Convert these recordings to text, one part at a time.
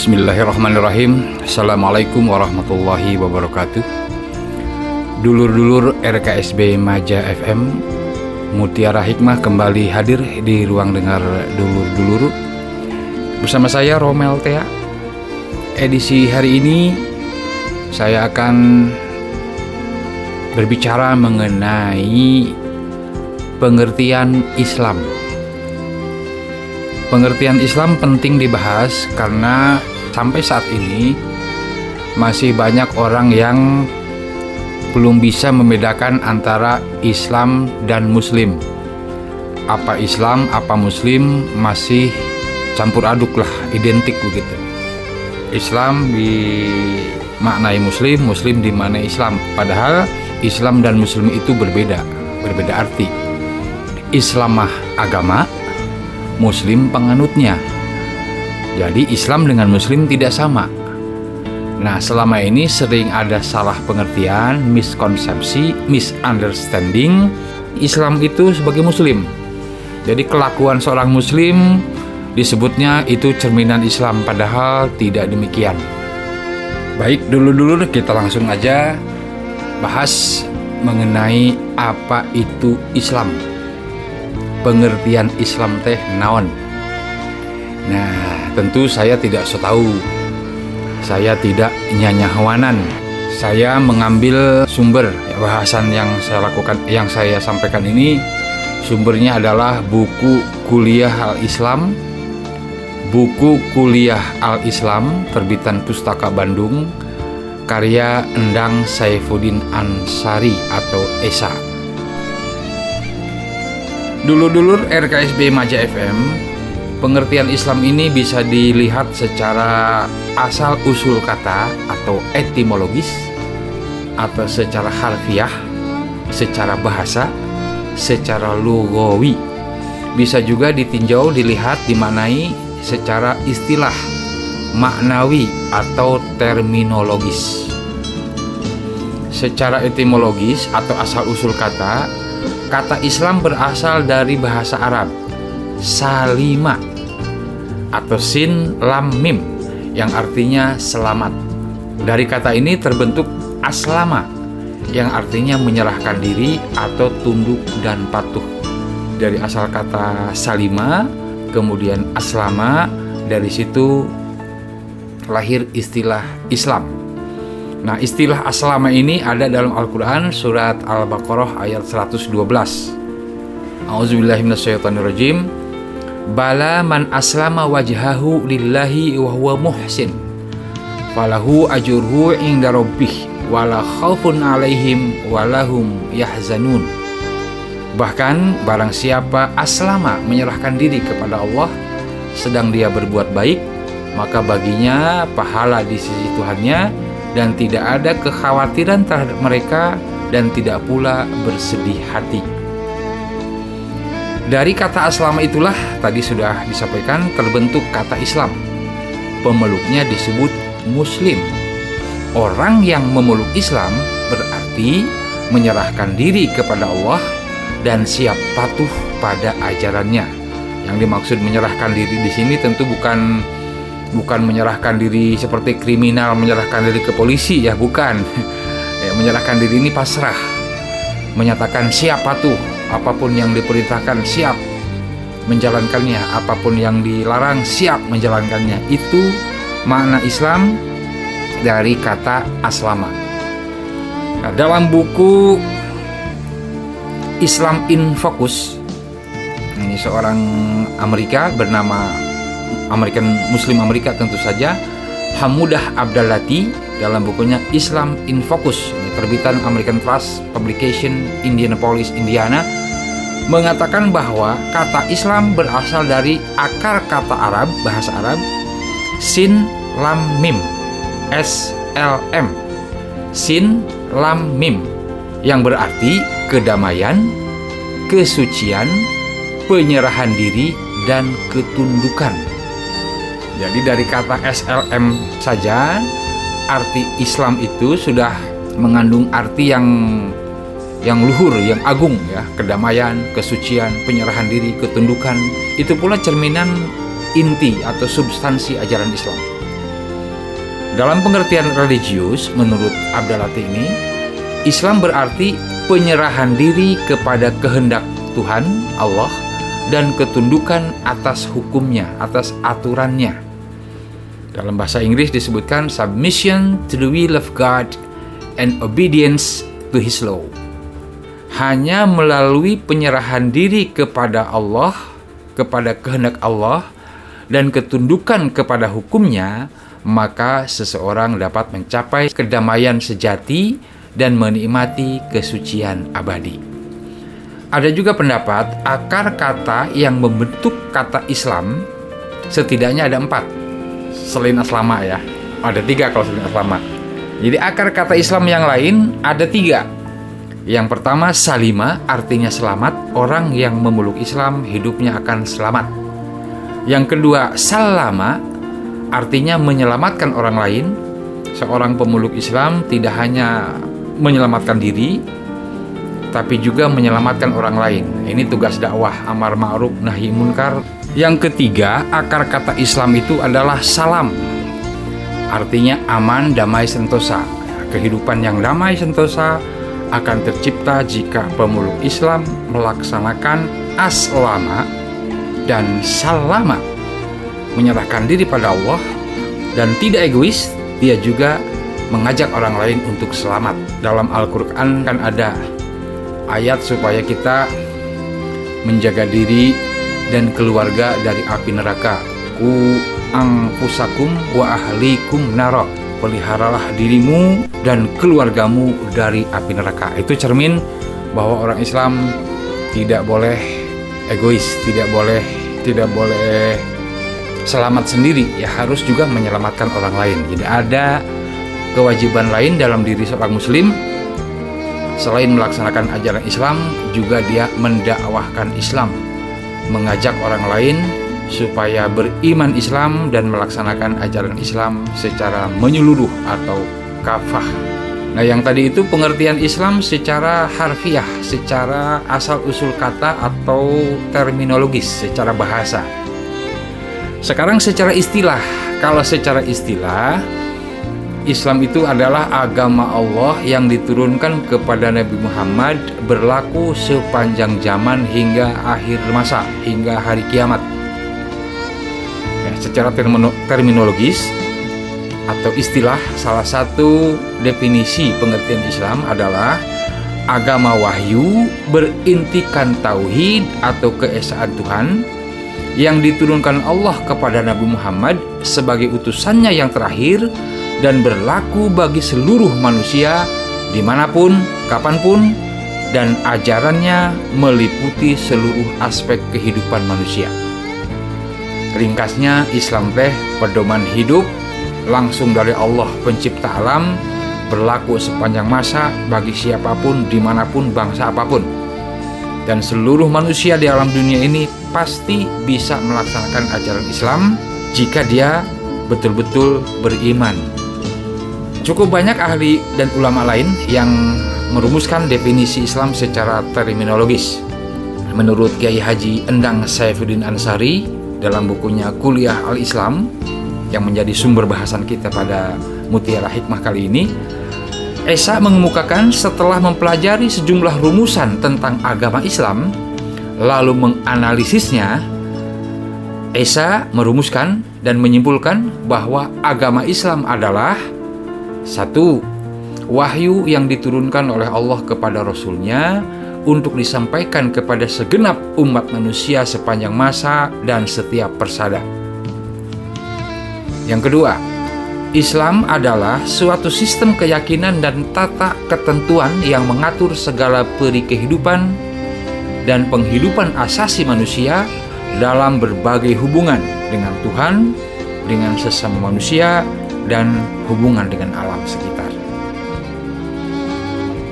Bismillahirrahmanirrahim. Assalamualaikum warahmatullahi wabarakatuh. Dulur-dulur RKSB Maja FM Mutiara Hikmah kembali hadir di ruang dengar dulur-dulur. Bersama saya Romel Tea. Edisi hari ini saya akan berbicara mengenai pengertian Islam Pengertian Islam penting dibahas karena sampai saat ini masih banyak orang yang belum bisa membedakan antara Islam dan Muslim. Apa Islam, apa Muslim masih campur aduk lah, identik begitu. Islam dimaknai Muslim, Muslim dimaknai Islam. Padahal Islam dan Muslim itu berbeda, berbeda arti. Islamah agama, Muslim penganutnya. Jadi Islam dengan Muslim tidak sama. Nah, selama ini sering ada salah pengertian, miskonsepsi, misunderstanding Islam itu sebagai Muslim. Jadi kelakuan seorang Muslim disebutnya itu cerminan Islam, padahal tidak demikian. Baik, dulu-dulu kita langsung aja bahas mengenai apa itu Islam pengertian Islam teh naon. Nah, tentu saya tidak so tahu. Saya tidak nyanyahawanan. Saya mengambil sumber bahasan yang saya lakukan, yang saya sampaikan ini sumbernya adalah buku Kuliah Al-Islam, buku Kuliah Al-Islam terbitan Pustaka Bandung, karya Endang Saifuddin Ansari atau Esa. Dulu-dulur RKSB Maja FM, pengertian Islam ini bisa dilihat secara asal usul kata atau etimologis atau secara harfiah, secara bahasa, secara lugawi. Bisa juga ditinjau, dilihat, dimaknai secara istilah, maknawi atau terminologis. Secara etimologis atau asal usul kata, Kata Islam berasal dari bahasa Arab salima atau sin lam mim yang artinya selamat. Dari kata ini terbentuk aslama yang artinya menyerahkan diri atau tunduk dan patuh. Dari asal kata salima kemudian aslama dari situ lahir istilah Islam. Nah, istilah aslama ini ada dalam Al-Qur'an surat Al-Baqarah ayat 112. Auzubillahiminasyaitonirrajim. Bala man aslama wajhahu lillahi wa huwa muhsin. Falahu ajurhu inda rabbih wala khaufun alaihim walahum yahzanun. Bahkan barang siapa aslama menyerahkan diri kepada Allah sedang dia berbuat baik, maka baginya pahala di sisi Tuhannya dan tidak ada kekhawatiran terhadap mereka dan tidak pula bersedih hati. Dari kata aslama itulah tadi sudah disampaikan terbentuk kata Islam. Pemeluknya disebut muslim. Orang yang memeluk Islam berarti menyerahkan diri kepada Allah dan siap patuh pada ajarannya. Yang dimaksud menyerahkan diri di sini tentu bukan bukan menyerahkan diri seperti kriminal menyerahkan diri ke polisi ya bukan. Ya, menyerahkan diri ini pasrah. Menyatakan siap patuh apa pun yang diperintahkan siap menjalankannya. Apa pun yang dilarang siap menjalankannya. Itu makna Islam dari kata aslama. Nah, dalam buku Islam in Focus ini seorang Amerika bernama American Muslim Amerika tentu saja Hamudah Abdallati dalam bukunya Islam in Focus terbitan American Trust Publication Indianapolis Indiana mengatakan bahwa kata Islam berasal dari akar kata Arab bahasa Arab sin lam mim S L M sin lam mim yang berarti kedamaian, kesucian, penyerahan diri dan ketundukan. Jadi dari kata SLM saja arti Islam itu sudah mengandung arti yang yang luhur, yang agung ya, kedamaian, kesucian, penyerahan diri, ketundukan. Itu pula cerminan inti atau substansi ajaran Islam. Dalam pengertian religius, menurut Abdalati ini, Islam berarti penyerahan diri kepada kehendak Tuhan Allah dan ketundukan atas hukumnya, atas aturannya. Dalam bahasa Inggris disebutkan submission to the will of God and obedience to his law. Hanya melalui penyerahan diri kepada Allah, kepada kehendak Allah dan ketundukan kepada hukumnya, maka seseorang dapat mencapai kedamaian sejati dan menikmati kesucian abadi. Ada juga pendapat akar kata yang membentuk kata Islam setidaknya ada empat selain aslama ya. Ada tiga kalau selain aslama. Jadi akar kata Islam yang lain ada tiga. Yang pertama salima artinya selamat. Orang yang memeluk Islam hidupnya akan selamat. Yang kedua salama artinya menyelamatkan orang lain. Seorang pemeluk Islam tidak hanya menyelamatkan diri, tapi juga menyelamatkan orang lain. Ini tugas dakwah amar ma'ruf nahi munkar. Yang ketiga, akar kata Islam itu adalah salam. Artinya aman, damai, sentosa. Kehidupan yang damai sentosa akan tercipta jika pemeluk Islam melaksanakan aslama dan salama menyerahkan diri pada Allah dan tidak egois, dia juga mengajak orang lain untuk selamat. Dalam Al-Qur'an kan ada ayat supaya kita menjaga diri dan keluarga dari api neraka. Ku angpusakum wa ahlikum naro. Peliharalah dirimu dan keluargamu dari api neraka. Itu cermin bahwa orang Islam tidak boleh egois, tidak boleh tidak boleh selamat sendiri ya harus juga menyelamatkan orang lain jadi ada kewajiban lain dalam diri seorang muslim selain melaksanakan ajaran Islam juga dia mendakwahkan Islam mengajak orang lain supaya beriman Islam dan melaksanakan ajaran Islam secara menyeluruh atau kafah Nah yang tadi itu pengertian Islam secara harfiah, secara asal usul kata atau terminologis, secara bahasa. Sekarang secara istilah, kalau secara istilah Islam itu adalah agama Allah yang diturunkan kepada Nabi Muhammad berlaku sepanjang zaman hingga akhir masa, hingga hari kiamat. Ya, secara terminologis atau istilah, salah satu definisi pengertian Islam adalah agama wahyu berintikan tauhid atau keesaan Tuhan yang diturunkan Allah kepada Nabi Muhammad sebagai utusannya yang terakhir dan berlaku bagi seluruh manusia di mana pun, kapan pun, dan ajarannya meliputi seluruh aspek kehidupan manusia. Ringkasnya, Islam teh pedoman hidup langsung dari Allah pencipta alam berlaku sepanjang masa bagi siapa pun, di mana pun, bangsa apa pun. Dan seluruh manusia di alam dunia ini pasti bisa melaksanakan ajaran Islam jika dia betul-betul beriman. Cukup banyak ahli dan ulama lain yang merumuskan definisi Islam secara terminologis. Menurut Kiai Haji Endang Saifuddin Ansari dalam bukunya Kuliah Al-Islam yang menjadi sumber bahasan kita pada Mutiara Hikmah kali ini, Esa mengemukakan setelah mempelajari sejumlah rumusan tentang agama Islam, lalu menganalisisnya, Esa merumuskan dan menyimpulkan bahwa agama Islam adalah satu wahyu yang diturunkan oleh Allah kepada Rasulnya untuk disampaikan kepada segenap umat manusia sepanjang masa dan setiap persada. Yang kedua, Islam adalah suatu sistem keyakinan dan tata ketentuan yang mengatur segala peri kehidupan dan penghidupan asasi manusia dalam berbagai hubungan dengan Tuhan, dengan sesama manusia, dan hubungan dengan alam sekitar.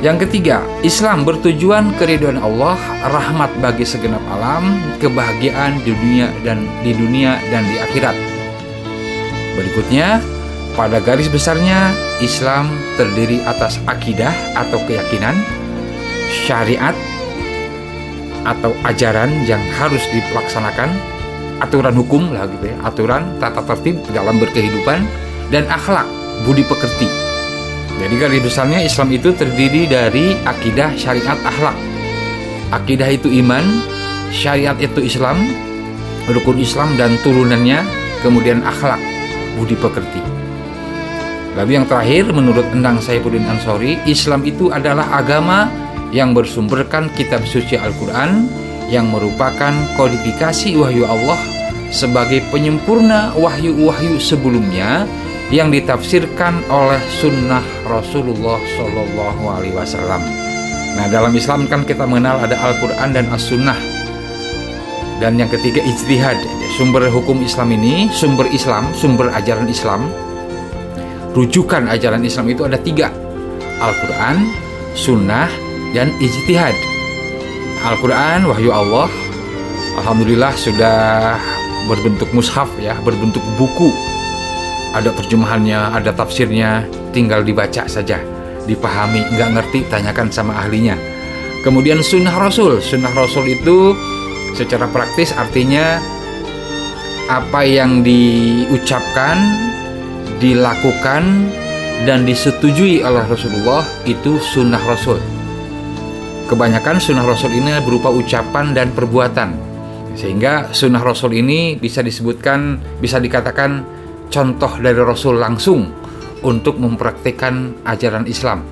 Yang ketiga, Islam bertujuan keriduan Allah, rahmat bagi segenap alam, kebahagiaan di dunia dan di dunia dan di akhirat. Berikutnya, pada garis besarnya, Islam terdiri atas akidah atau keyakinan, syariat atau ajaran yang harus dilaksanakan aturan hukum lah gitu ya aturan tata tertib dalam berkehidupan dan akhlak budi pekerti. Jadi garis besarnya Islam itu terdiri dari akidah, syariat, akhlak. Akidah itu iman, syariat itu Islam, rukun Islam dan turunannya, kemudian akhlak, budi pekerti. Lalu yang terakhir menurut Endang Saifuddin Ansori, Islam itu adalah agama yang bersumberkan kitab suci Al-Quran yang merupakan kodifikasi wahyu Allah sebagai penyempurna wahyu-wahyu sebelumnya yang ditafsirkan oleh sunnah Rasulullah Shallallahu Alaihi Wasallam. Nah dalam Islam kan kita mengenal ada Al-Quran dan As-Sunnah dan yang ketiga ijtihad sumber hukum Islam ini sumber Islam sumber ajaran Islam rujukan ajaran Islam itu ada tiga Al-Quran, Sunnah, dan ijtihad. Al-Quran wahyu Allah, Alhamdulillah sudah berbentuk mushaf ya, berbentuk buku. Ada terjemahannya, ada tafsirnya, tinggal dibaca saja, dipahami, nggak ngerti tanyakan sama ahlinya. Kemudian sunnah Rasul, sunnah Rasul itu secara praktis artinya apa yang diucapkan, dilakukan, dan disetujui oleh Rasulullah itu sunnah Rasul. Kebanyakan sunnah Rasul ini berupa ucapan dan perbuatan. Sehingga sunnah Rasul ini bisa disebutkan, bisa dikatakan contoh dari Rasul langsung untuk mempraktikkan ajaran Islam.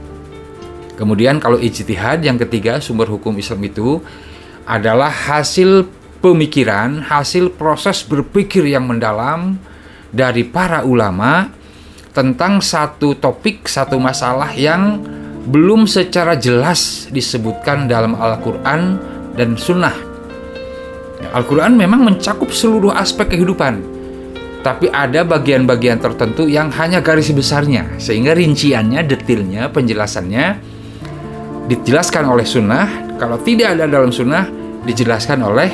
Kemudian kalau ijtihad yang ketiga sumber hukum Islam itu adalah hasil pemikiran, hasil proses berpikir yang mendalam dari para ulama tentang satu topik, satu masalah yang belum secara jelas disebutkan dalam Al-Quran dan Sunnah. Al-Quran memang mencakup seluruh aspek kehidupan, tapi ada bagian-bagian tertentu yang hanya garis besarnya, sehingga rinciannya, detailnya, penjelasannya dijelaskan oleh Sunnah. Kalau tidak ada dalam Sunnah, dijelaskan oleh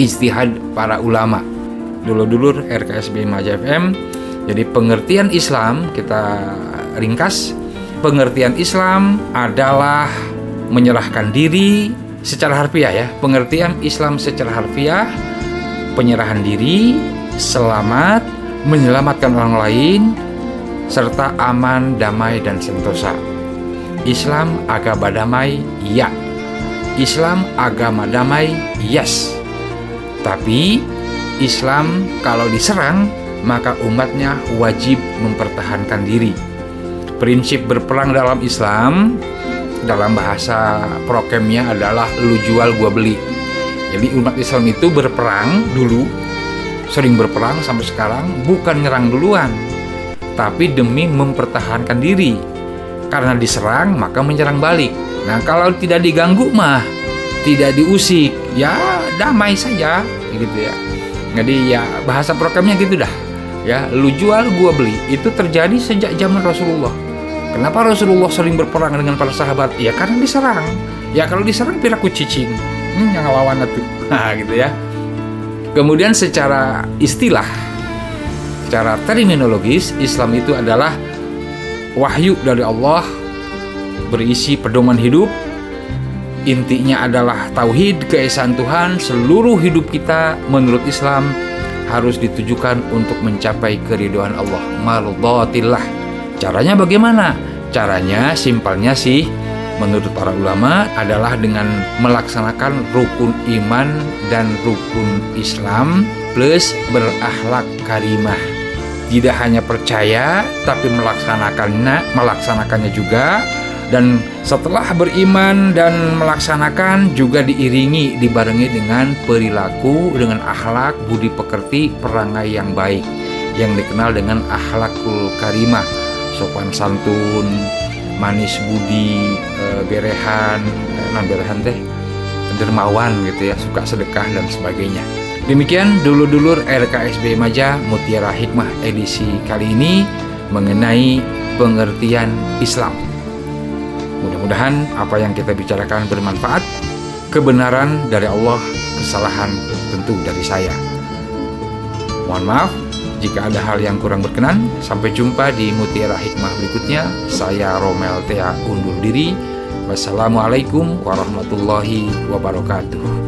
istihad para ulama. Dulu-dulu RKSB Maja FM. Jadi pengertian Islam kita ringkas pengertian Islam adalah menyerahkan diri secara harfiah ya. Pengertian Islam secara harfiah penyerahan diri, selamat, menyelamatkan orang lain serta aman, damai dan sentosa. Islam agama damai, ya. Islam agama damai, yes. Tapi Islam kalau diserang maka umatnya wajib mempertahankan diri prinsip berperang dalam Islam dalam bahasa prokemnya adalah lu jual gua beli jadi umat Islam itu berperang dulu sering berperang sampai sekarang bukan nyerang duluan tapi demi mempertahankan diri karena diserang maka menyerang balik nah kalau tidak diganggu mah tidak diusik ya damai saja gitu ya jadi ya bahasa prokemnya gitu dah ya lu jual gua beli itu terjadi sejak zaman Rasulullah Kenapa Rasulullah sering berperang dengan para sahabat? Ya karena diserang. Ya kalau diserang piraku cicing. Hmm, yang lawan itu. Nah, gitu ya. Kemudian secara istilah, secara terminologis, Islam itu adalah wahyu dari Allah berisi pedoman hidup. Intinya adalah tauhid keesaan Tuhan. Seluruh hidup kita menurut Islam harus ditujukan untuk mencapai keriduan Allah. Mardatillah Caranya bagaimana? Caranya simpelnya sih menurut para ulama adalah dengan melaksanakan rukun iman dan rukun Islam plus berakhlak karimah. Tidak hanya percaya tapi melaksanakannya, melaksanakannya juga dan setelah beriman dan melaksanakan juga diiringi dibarengi dengan perilaku dengan akhlak budi pekerti perangai yang baik yang dikenal dengan akhlakul karimah sopan santun manis budi e, berehan e, non berehan teh dermawan gitu ya suka sedekah dan sebagainya. Demikian dulu-dulur RKSB Maja Mutiara Hikmah edisi kali ini mengenai pengertian Islam. Mudah-mudahan apa yang kita bicarakan bermanfaat kebenaran dari Allah kesalahan tentu dari saya. Mohon maaf jika ada hal yang kurang berkenan, sampai jumpa di Mutiara Hikmah berikutnya. Saya Romel Tea undur diri. Wassalamualaikum warahmatullahi wabarakatuh.